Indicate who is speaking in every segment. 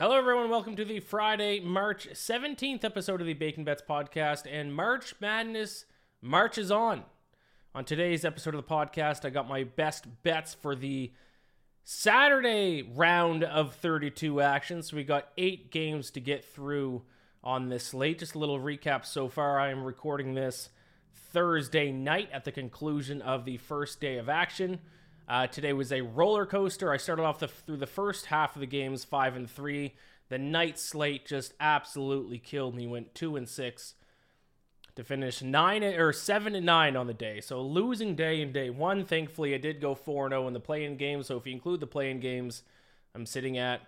Speaker 1: Hello, everyone. Welcome to the Friday, March 17th episode of the Bacon Bets podcast. And March Madness marches on. On today's episode of the podcast, I got my best bets for the Saturday round of 32 action. So we got eight games to get through on this slate. Just a little recap so far. I am recording this Thursday night at the conclusion of the first day of action. Uh, today was a roller coaster. I started off the, through the first half of the games, five and three. The night slate just absolutely killed me. Went two and six to finish nine or seven and nine on the day. So losing day in day one. Thankfully, I did go four and zero oh in the play-in game. So if you include the play-in games, I'm sitting at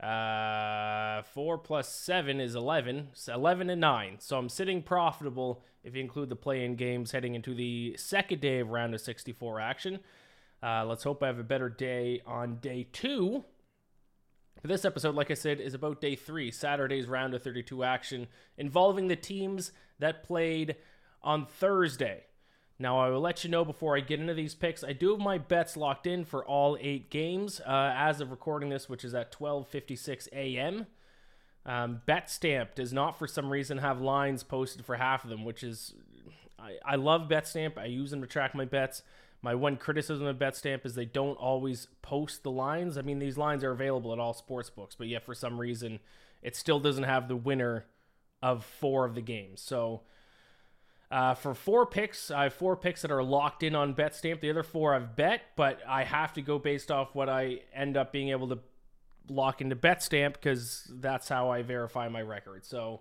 Speaker 1: uh, four plus seven is eleven. Eleven and nine. So I'm sitting profitable if you include the play-in games heading into the second day of round of 64 action. Uh, let's hope I have a better day on day two. But this episode, like I said, is about day three, Saturday's round of 32 action, involving the teams that played on Thursday. Now, I will let you know before I get into these picks. I do have my bets locked in for all eight games uh, as of recording this, which is at 12:56 a.m. Um, BetStamp does not, for some reason, have lines posted for half of them, which is I, I love BetStamp. I use them to track my bets. My one criticism of BetStamp is they don't always post the lines. I mean, these lines are available at all sports books, but yet for some reason, it still doesn't have the winner of four of the games. So uh, for four picks, I have four picks that are locked in on BetStamp. The other four I've bet, but I have to go based off what I end up being able to lock into BetStamp because that's how I verify my record. So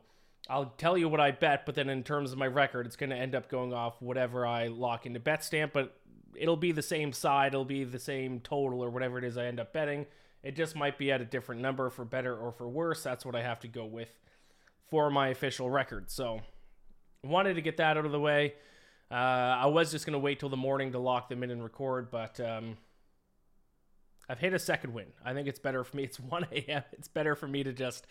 Speaker 1: I'll tell you what I bet, but then in terms of my record, it's going to end up going off whatever I lock into BetStamp, But it'll be the same side, it'll be the same total or whatever it is I end up betting. It just might be at a different number for better or for worse. That's what I have to go with for my official record. So, wanted to get that out of the way. Uh, I was just going to wait till the morning to lock them in and record, but um, I've hit a second win. I think it's better for me. It's 1 a.m. It's better for me to just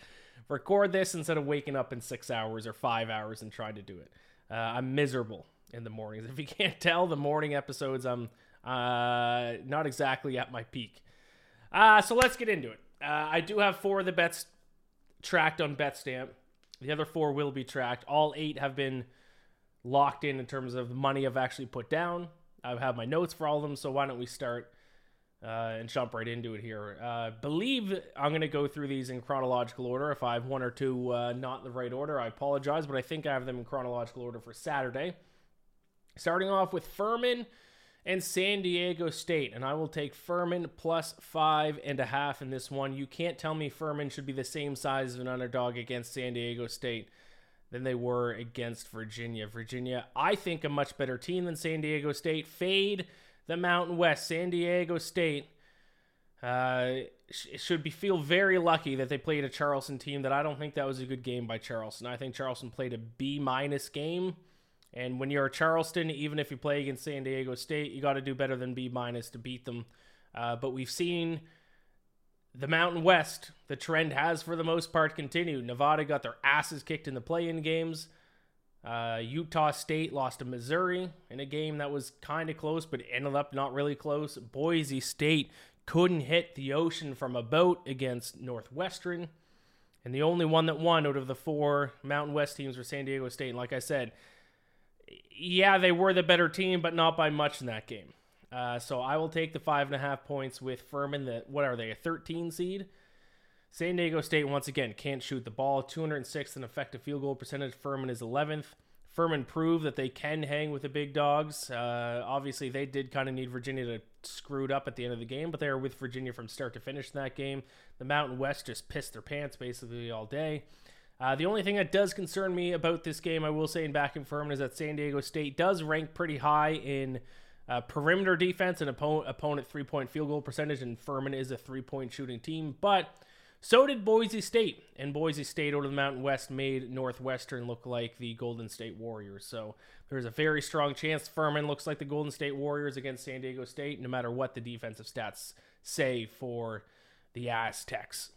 Speaker 1: record this instead of waking up in six hours or five hours and trying to do it. Uh, I'm miserable in the mornings. If you can't tell, the morning episodes, I'm uh, not exactly at my peak. Uh, so let's get into it. Uh, I do have four of the bets tracked on BetStamp. The other four will be tracked. All eight have been locked in in terms of money I've actually put down. I have my notes for all of them, so why don't we start uh, and jump right into it here? Uh, believe I'm going to go through these in chronological order. If I have one or two uh, not the right order, I apologize, but I think I have them in chronological order for Saturday. Starting off with Furman and San Diego State, and I will take Furman plus five and a half in this one. You can't tell me Furman should be the same size of an underdog against San Diego State than they were against Virginia. Virginia, I think, a much better team than San Diego State. Fade the Mountain West. San Diego State uh, should be feel very lucky that they played a Charleston team that I don't think that was a good game by Charleston. I think Charleston played a B minus game. And when you're Charleston, even if you play against San Diego State, you got to do better than B minus to beat them. Uh, but we've seen the Mountain West, the trend has for the most part continued. Nevada got their asses kicked in the play-in games. Uh, Utah State lost to Missouri in a game that was kind of close, but ended up not really close. Boise State couldn't hit the ocean from a boat against Northwestern. And the only one that won out of the four Mountain West teams was San Diego State. And like I said, yeah, they were the better team, but not by much in that game. Uh, so I will take the five and a half points with Furman. That what are they? A 13 seed. San Diego State once again can't shoot the ball. 206th in effective field goal percentage. Furman is 11th. Furman proved that they can hang with the big dogs. Uh, obviously, they did kind of need Virginia to screw it up at the end of the game, but they were with Virginia from start to finish in that game. The Mountain West just pissed their pants basically all day. Uh, the only thing that does concern me about this game, I will say, in back and Furman, is that San Diego State does rank pretty high in uh, perimeter defense and opponent, opponent three point field goal percentage, and Furman is a three point shooting team. But so did Boise State, and Boise State over the Mountain West made Northwestern look like the Golden State Warriors. So there's a very strong chance Furman looks like the Golden State Warriors against San Diego State, no matter what the defensive stats say for the Aztecs.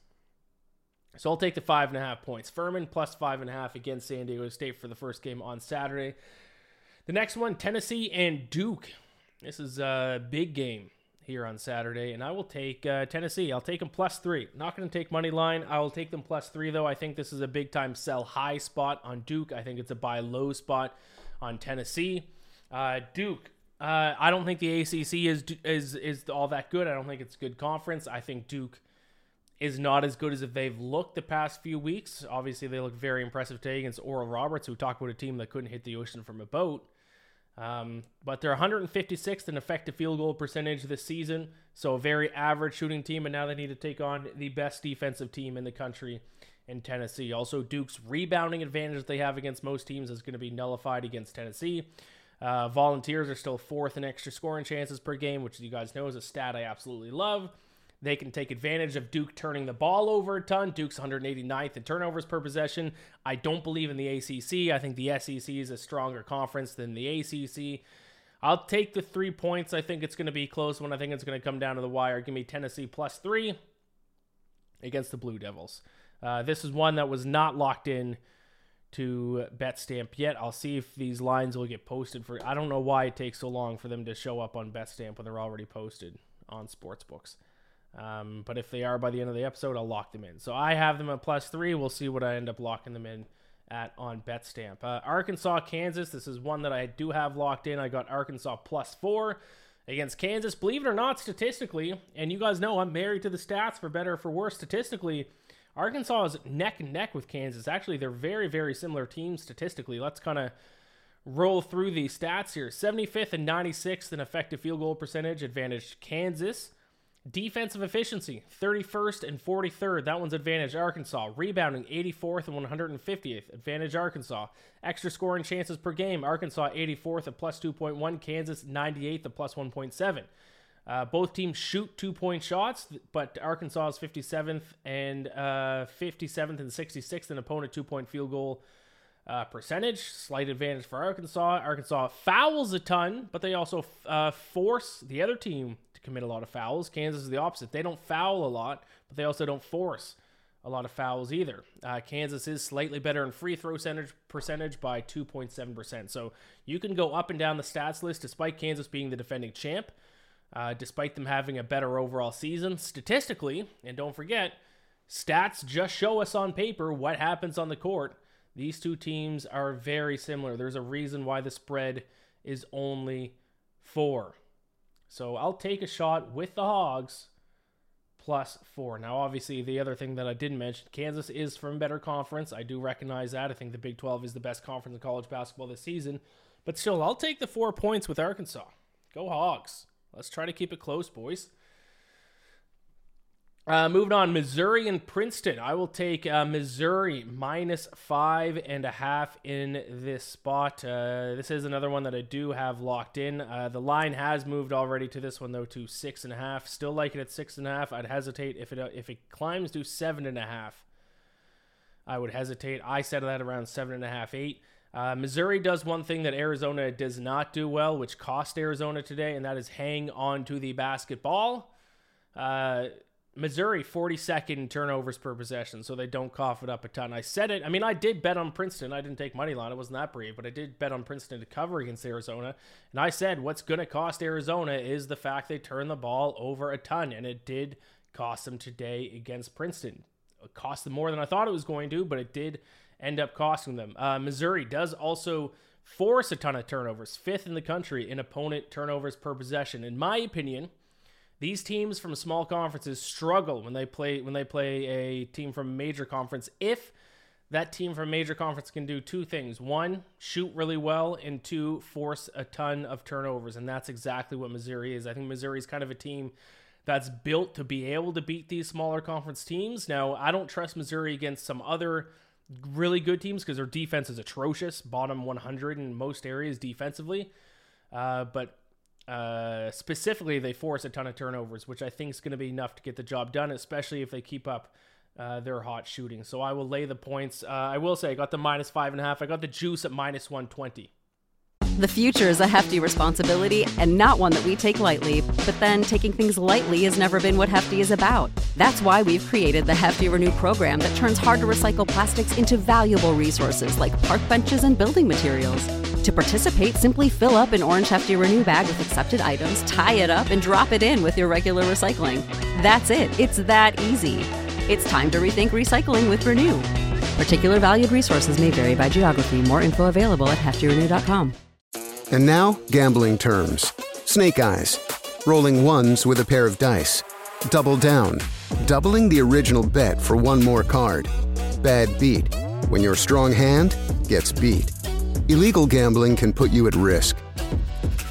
Speaker 1: So I'll take the five and a half points. Furman plus five and a half against San Diego State for the first game on Saturday. The next one, Tennessee and Duke. This is a big game here on Saturday, and I will take uh, Tennessee. I'll take them plus three. Not going to take money line. I will take them plus three, though. I think this is a big time sell high spot on Duke. I think it's a buy low spot on Tennessee. Uh, Duke. Uh, I don't think the ACC is is is all that good. I don't think it's a good conference. I think Duke is not as good as if they've looked the past few weeks. Obviously, they look very impressive today against Oral Roberts, who talked about a team that couldn't hit the ocean from a boat. Um, but they're 156th in effective field goal percentage this season, so a very average shooting team. And now they need to take on the best defensive team in the country in Tennessee. Also, Duke's rebounding advantage that they have against most teams is going to be nullified against Tennessee. Uh, volunteers are still fourth in extra scoring chances per game, which you guys know is a stat I absolutely love. They can take advantage of Duke turning the ball over a ton. Duke's 189th in turnovers per possession. I don't believe in the ACC. I think the SEC is a stronger conference than the ACC. I'll take the three points. I think it's going to be close one. I think it's going to come down to the wire. Give me Tennessee plus three against the Blue Devils. Uh, this is one that was not locked in to BetStamp yet. I'll see if these lines will get posted for. I don't know why it takes so long for them to show up on BetStamp when they're already posted on sportsbooks. Um, but if they are by the end of the episode, I'll lock them in. So I have them at plus three. We'll see what I end up locking them in at on BetStamp. Uh, Arkansas, Kansas. This is one that I do have locked in. I got Arkansas plus four against Kansas. Believe it or not, statistically, and you guys know I'm married to the stats for better or for worse. Statistically, Arkansas is neck and neck with Kansas. Actually, they're very, very similar teams statistically. Let's kind of roll through these stats here 75th and 96th in effective field goal percentage, advantage Kansas. Defensive efficiency, 31st and 43rd. That one's advantage Arkansas. Rebounding, 84th and 150th. Advantage Arkansas. Extra scoring chances per game. Arkansas 84th at plus 2.1. Kansas 98th at plus 1.7. Uh, both teams shoot two point shots, but Arkansas is 57th and uh, 57th and 66th in opponent two point field goal uh, percentage. Slight advantage for Arkansas. Arkansas fouls a ton, but they also uh, force the other team to commit a lot of fouls. Kansas is the opposite. They don't foul a lot, but they also don't force a lot of fouls either. Uh, Kansas is slightly better in free throw percentage, percentage by 2.7%. So you can go up and down the stats list despite Kansas being the defending champ, uh, despite them having a better overall season statistically. And don't forget, stats just show us on paper what happens on the court. These two teams are very similar. There's a reason why the spread is only four. So I'll take a shot with the Hogs plus four. Now, obviously, the other thing that I didn't mention Kansas is from a better conference. I do recognize that. I think the Big 12 is the best conference in college basketball this season. But still, I'll take the four points with Arkansas. Go Hogs. Let's try to keep it close, boys. Uh, moving on, Missouri and Princeton. I will take uh, Missouri minus five and a half in this spot. Uh, this is another one that I do have locked in. Uh, the line has moved already to this one though to six and a half. Still like it at six and a half. I'd hesitate if it uh, if it climbs to seven and a half. I would hesitate. I set that around seven and a half, eight. Uh, Missouri does one thing that Arizona does not do well, which cost Arizona today, and that is hang on to the basketball. Uh, Missouri 42nd turnovers per possession, so they don't cough it up a ton. I said it. I mean, I did bet on Princeton. I didn't take money line. It wasn't that brave, but I did bet on Princeton to cover against Arizona. And I said what's going to cost Arizona is the fact they turn the ball over a ton, and it did cost them today against Princeton. It cost them more than I thought it was going to, but it did end up costing them. Uh, Missouri does also force a ton of turnovers, fifth in the country in opponent turnovers per possession. In my opinion these teams from small conferences struggle when they play when they play a team from major conference. If that team from major conference can do two things. One shoot really well and two force a ton of turnovers. And that's exactly what missouri is. I think missouri is kind of a team that's built to be able to beat these smaller conference teams. Now i don't trust missouri against some other really good teams because their defense is atrocious bottom 100 in most areas defensively. Uh, but uh, specifically, they force a ton of turnovers, which I think is going to be enough to get the job done, especially if they keep up uh, their hot shooting. So I will lay the points. Uh, I will say I got the minus five and a half. I got the juice at minus 120.
Speaker 2: The future is a hefty responsibility and not one that we take lightly. But then taking things lightly has never been what Hefty is about. That's why we've created the Hefty Renew program that turns hard to recycle plastics into valuable resources like park benches and building materials. To participate, simply fill up an Orange Hefty Renew bag with accepted items, tie it up, and drop it in with your regular recycling. That's it. It's that easy. It's time to rethink recycling with Renew. Particular valued resources may vary by geography. More info available at heftyrenew.com.
Speaker 3: And now, gambling terms. Snake Eyes. Rolling ones with a pair of dice. Double down. Doubling the original bet for one more card. Bad beat. When your strong hand gets beat. Illegal gambling can put you at risk.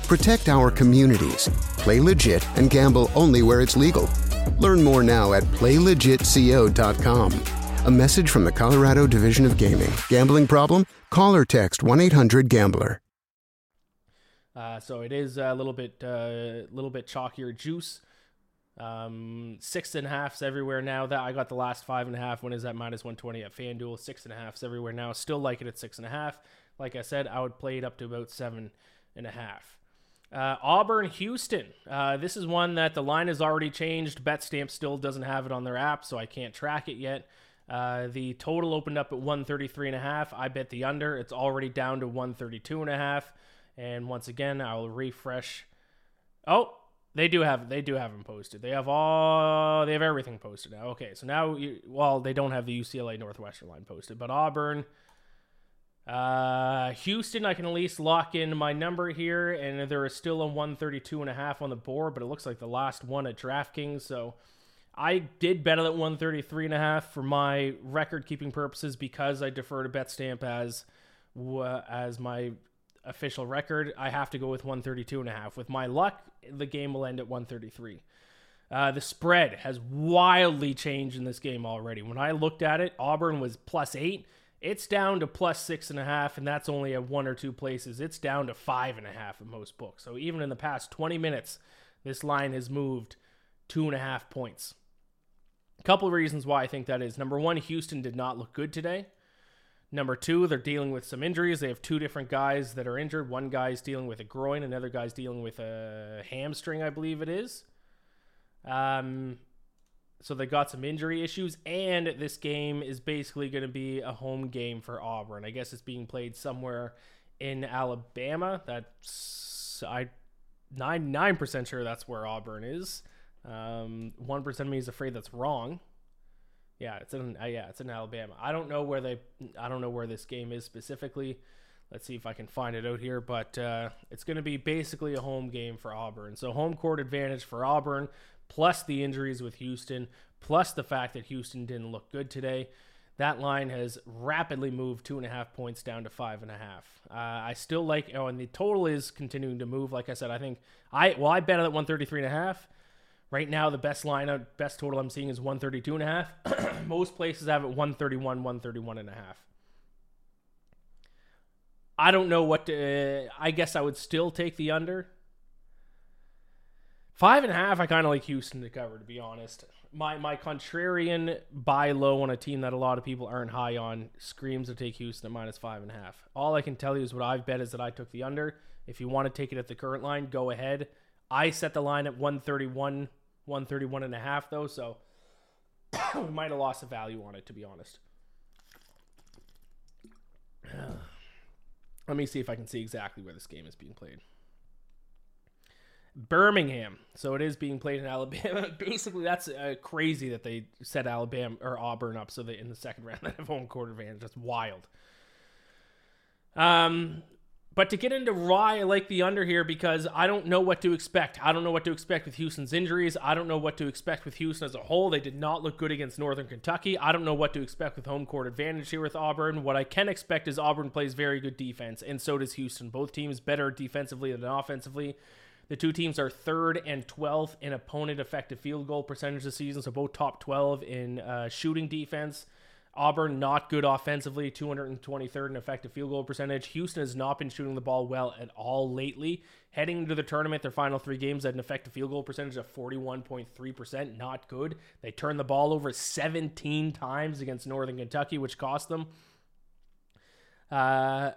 Speaker 3: Protect our communities. Play legit and gamble only where it's legal. Learn more now at playlegitco.com. A message from the Colorado Division of Gaming. Gambling problem? Call or text 1 800 Gambler.
Speaker 1: Uh, so it is a little bit, uh, little bit chalkier juice. Um, six and a halfs everywhere now. That I got the last five and a half. When is that minus one twenty at FanDuel? Six and a halfs everywhere now. Still like it at six and a half. Like I said, I would play it up to about seven and a half. Uh, Auburn, Houston. Uh, this is one that the line has already changed. BetStamp still doesn't have it on their app, so I can't track it yet. Uh, the total opened up at 133 and a half. I bet the under. It's already down to 132 and a half. And once again, I'll refresh. Oh, they do have they do have them posted. They have all they have everything posted now. Okay, so now you, well they don't have the UCLA Northwestern line posted, but Auburn, uh, Houston, I can at least lock in my number here, and there is still a 132 and a half on the board, but it looks like the last one at DraftKings. So I did bet at 133 and a half for my record keeping purposes because I defer to BetStamp as as my official record. I have to go with 132 and a half. With my luck, the game will end at 133. Uh, the spread has wildly changed in this game already. When I looked at it, Auburn was plus eight. It's down to plus six and a half, and that's only at one or two places. It's down to five and a half in most books. So even in the past 20 minutes, this line has moved two and a half points. A couple of reasons why I think that is. Number one, Houston did not look good today. Number two, they're dealing with some injuries. They have two different guys that are injured. One guy's dealing with a groin, another guy's dealing with a hamstring, I believe it is. Um, so they got some injury issues, and this game is basically going to be a home game for Auburn. I guess it's being played somewhere in Alabama. That's I nine nine percent sure that's where Auburn is. Um, one percent of me is afraid that's wrong. Yeah, it's in uh, yeah, it's in Alabama. I don't know where they I don't know where this game is specifically. Let's see if I can find it out here, but uh, it's going to be basically a home game for Auburn. So home court advantage for Auburn plus the injuries with Houston, plus the fact that Houston didn't look good today. That line has rapidly moved two and a half points down to five and a half. Uh, I still like, oh, and the total is continuing to move. Like I said, I think I, well, I bet at 133 and a half. Right now, the best line, best total I'm seeing is 132 and a half. Most places have it 131, 131 and a half. I don't know what to, uh, I guess I would still take the under Five and a half, I kind of like Houston to cover, to be honest. My my contrarian buy low on a team that a lot of people aren't high on screams to take Houston at minus five and a half. All I can tell you is what I've bet is that I took the under. If you want to take it at the current line, go ahead. I set the line at 131, 131 and a half though, so we might have lost the value on it, to be honest. Let me see if I can see exactly where this game is being played. Birmingham. So it is being played in Alabama. Basically, that's uh, crazy that they set Alabama or Auburn up so that in the second round they have home court advantage. That's wild. Um, but to get into why I like the under here because I don't know what to expect. I don't know what to expect with Houston's injuries. I don't know what to expect with Houston as a whole. They did not look good against Northern Kentucky. I don't know what to expect with home court advantage here with Auburn. What I can expect is Auburn plays very good defense, and so does Houston. Both teams better defensively than offensively. The two teams are third and 12th in opponent effective field goal percentage this season, so both top 12 in uh, shooting defense. Auburn not good offensively, 223rd in effective field goal percentage. Houston has not been shooting the ball well at all lately. Heading into the tournament, their final three games had an effective field goal percentage of 41.3%, not good. They turned the ball over 17 times against Northern Kentucky, which cost them. Uh,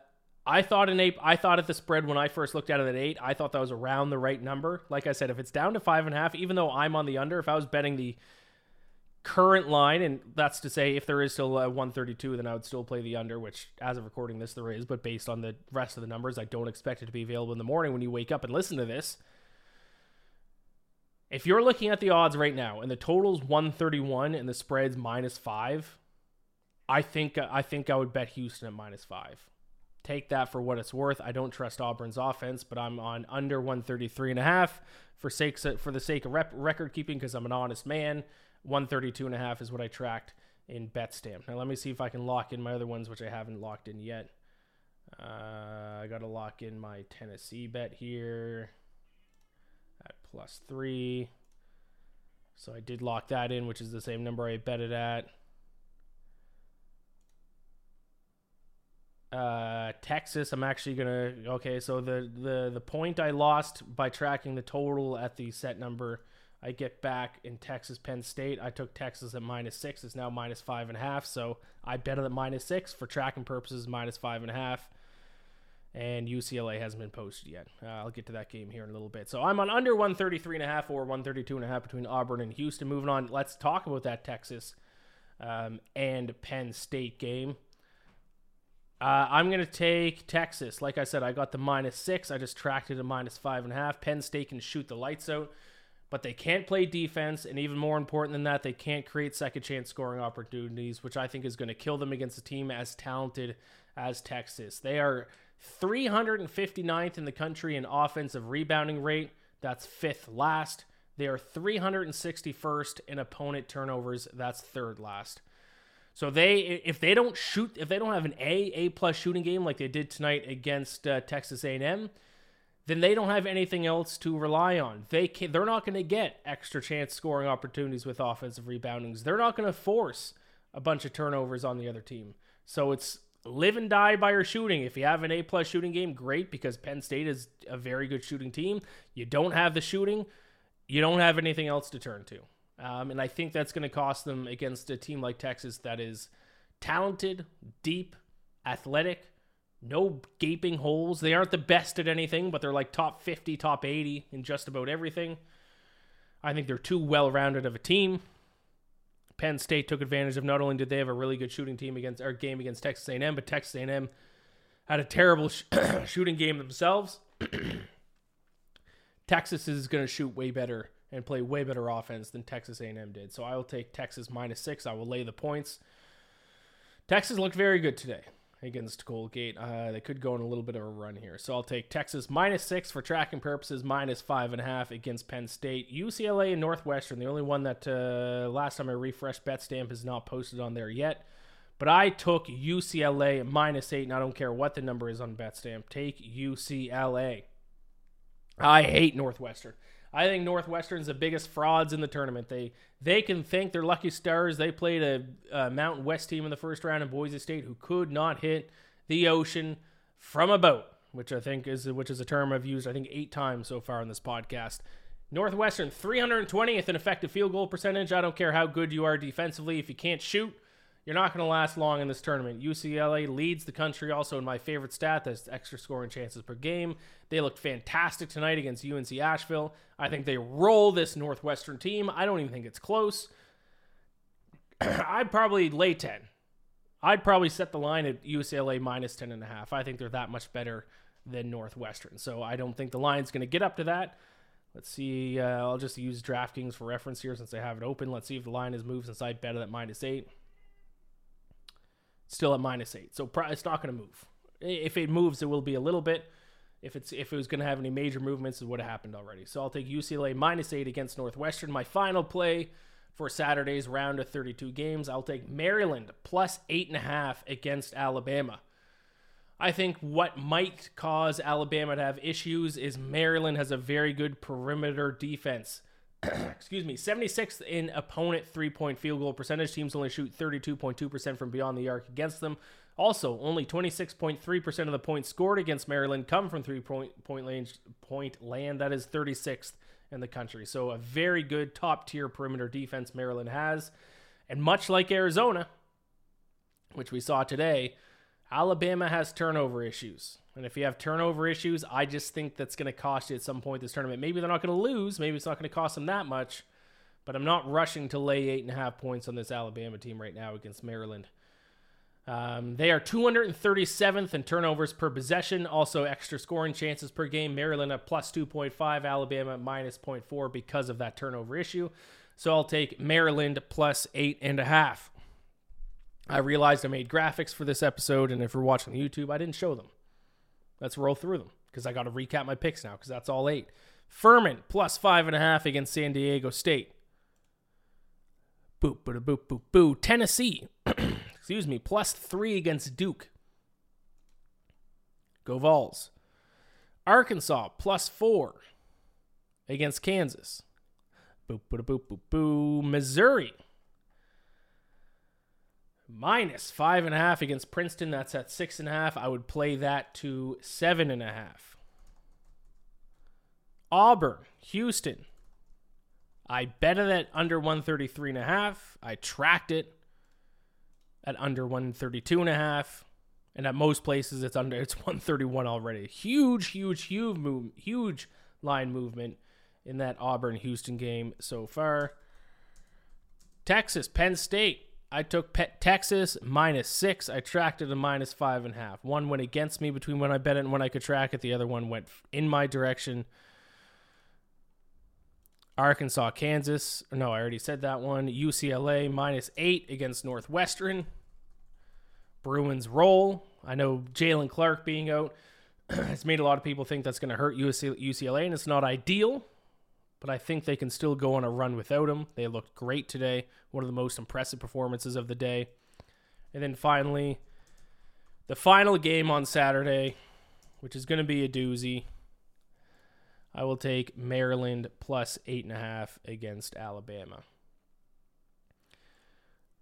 Speaker 1: I thought an eight. I thought at the spread when I first looked at it at eight. I thought that was around the right number. Like I said, if it's down to five and a half, even though I'm on the under, if I was betting the current line, and that's to say, if there is still a 132, then I would still play the under, which as of recording this, there is. But based on the rest of the numbers, I don't expect it to be available in the morning when you wake up and listen to this. If you're looking at the odds right now and the total's 131 and the spread's minus five, I think I think I would bet Houston at minus five. Take that for what it's worth. I don't trust Auburn's offense, but I'm on under 133 and a half for sake for the sake of rep, record keeping because I'm an honest man. 132 and a half is what I tracked in BetStamp. Now let me see if I can lock in my other ones, which I haven't locked in yet. Uh, I got to lock in my Tennessee bet here at plus three. So I did lock that in, which is the same number I bet it at. Uh, Texas, I'm actually gonna okay. So the the the point I lost by tracking the total at the set number, I get back in Texas Penn State. I took Texas at minus six. It's now minus five and a half. So I bet at minus six for tracking purposes, minus five and a half and UCLA hasn't been posted yet. Uh, I'll get to that game here in a little bit. So I'm on under 133 and a half or 132 and a half between Auburn and Houston. Moving on, let's talk about that Texas um, and Penn State game. Uh, I'm going to take Texas. Like I said, I got the minus six. I just tracked it at minus five and a half. Penn State can shoot the lights out, but they can't play defense. And even more important than that, they can't create second chance scoring opportunities, which I think is going to kill them against a team as talented as Texas. They are 359th in the country in offensive rebounding rate. That's fifth last. They are 361st in opponent turnovers. That's third last. So they, if they don't shoot, if they don't have an A, A plus shooting game like they did tonight against uh, Texas A&M, then they don't have anything else to rely on. They can, they're not going to get extra chance scoring opportunities with offensive reboundings. They're not going to force a bunch of turnovers on the other team. So it's live and die by your shooting. If you have an A plus shooting game, great because Penn State is a very good shooting team. You don't have the shooting, you don't have anything else to turn to. Um, and I think that's going to cost them against a team like Texas that is talented, deep, athletic, no gaping holes. They aren't the best at anything, but they're like top 50, top 80 in just about everything. I think they're too well rounded of a team. Penn State took advantage of not only did they have a really good shooting team against our game against Texas A&M, but Texas A&M had a terrible sh- shooting game themselves. Texas is going to shoot way better and play way better offense than Texas A&M did. So I will take Texas minus six. I will lay the points. Texas looked very good today against Colgate. Uh, they could go on a little bit of a run here. So I'll take Texas minus six for tracking purposes, minus five and a half against Penn State. UCLA and Northwestern, the only one that uh, last time I refreshed BetStamp is not posted on there yet. But I took UCLA minus eight, and I don't care what the number is on BetStamp. Take UCLA. I hate Northwestern. I think Northwestern's the biggest frauds in the tournament. They they can thank their lucky stars. They played a, a, Mountain West team in the first round in Boise State who could not hit the ocean from a boat, which I think is which is a term I've used I think eight times so far on this podcast. Northwestern 320th in effective field goal percentage. I don't care how good you are defensively if you can't shoot you're not going to last long in this tournament. UCLA leads the country also in my favorite stat that's extra scoring chances per game. They looked fantastic tonight against UNC Asheville. I think they roll this Northwestern team. I don't even think it's close. I'd probably lay 10. I'd probably set the line at UCLA minus 10.5. I think they're that much better than Northwestern. So I don't think the line's going to get up to that. Let's see. Uh, I'll just use DraftKings for reference here since I have it open. Let's see if the line has moved since I bet it at minus 8 still at minus eight. So it's not going to move. If it moves, it will be a little bit. If it's if it was going to have any major movements, it would have happened already. So I'll take UCLA minus eight against Northwestern. My final play for Saturday's round of 32 games, I'll take Maryland plus eight and a half against Alabama. I think what might cause Alabama to have issues is Maryland has a very good perimeter defense. excuse me, 76th in opponent three point field goal percentage. Teams only shoot 32.2% from beyond the arc against them. Also, only 26.3% of the points scored against Maryland come from three point, point, range, point land. That is 36th in the country. So, a very good top tier perimeter defense Maryland has. And much like Arizona, which we saw today, Alabama has turnover issues. And if you have turnover issues, I just think that's going to cost you at some point this tournament. Maybe they're not going to lose. Maybe it's not going to cost them that much. but I'm not rushing to lay eight and a half points on this Alabama team right now against Maryland. Um, they are 237th in turnovers per possession, also extra scoring chances per game. Maryland at plus 2.5, Alabama minus 0.4 because of that turnover issue. So I'll take Maryland plus eight and a half. I realized I made graphics for this episode, and if you're watching YouTube, I didn't show them. Let's roll through them because I got to recap my picks now because that's all eight. Furman plus five and a half against San Diego State. Boop, boop, boop, boop, boo. Tennessee, excuse me, plus three against Duke. Go Vols. Arkansas plus four against Kansas. Boop, boop, boop, boop, boo. Missouri minus five and a half against Princeton. That's at six and a half. I would play that to seven and a half. Auburn, Houston. I bet it at under 133 and a half. I tracked it at under 132 and a half. And at most places it's under it's 131 already. Huge, huge, huge move, huge line movement in that Auburn Houston game so far. Texas, Penn State. I took Pet Texas minus six. I tracked it a minus five and a half. One went against me between when I bet it and when I could track it. The other one went in my direction. Arkansas, Kansas. No, I already said that one. UCLA minus eight against Northwestern. Bruins roll. I know Jaylen Clark being out has made a lot of people think that's going to hurt UCLA, and it's not ideal but I think they can still go on a run without him. They looked great today, one of the most impressive performances of the day. And then finally, the final game on Saturday, which is going to be a doozy. I will take Maryland plus eight and a half against Alabama.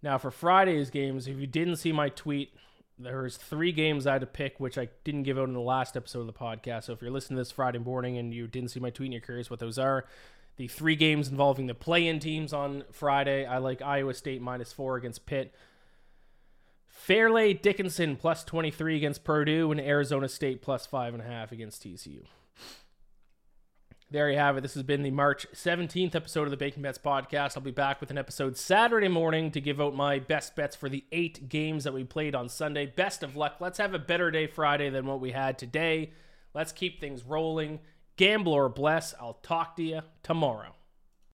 Speaker 1: Now for Friday's games, if you didn't see my tweet, there was three games I had to pick, which I didn't give out in the last episode of the podcast. So if you're listening to this Friday morning and you didn't see my tweet and you're curious what those are, the three games involving the play-in teams on Friday, I like Iowa State minus four against Pitt. Fairleigh Dickinson plus 23 against Purdue and Arizona State plus five and a half against TCU there you have it. This has been the March 17th episode of the Bacon Bets podcast. I'll be back with an episode Saturday morning to give out my best bets for the eight games that we played on Sunday. Best of luck. Let's have a better day Friday than what we had today. Let's keep things rolling. Gamble or bless. I'll talk to you tomorrow.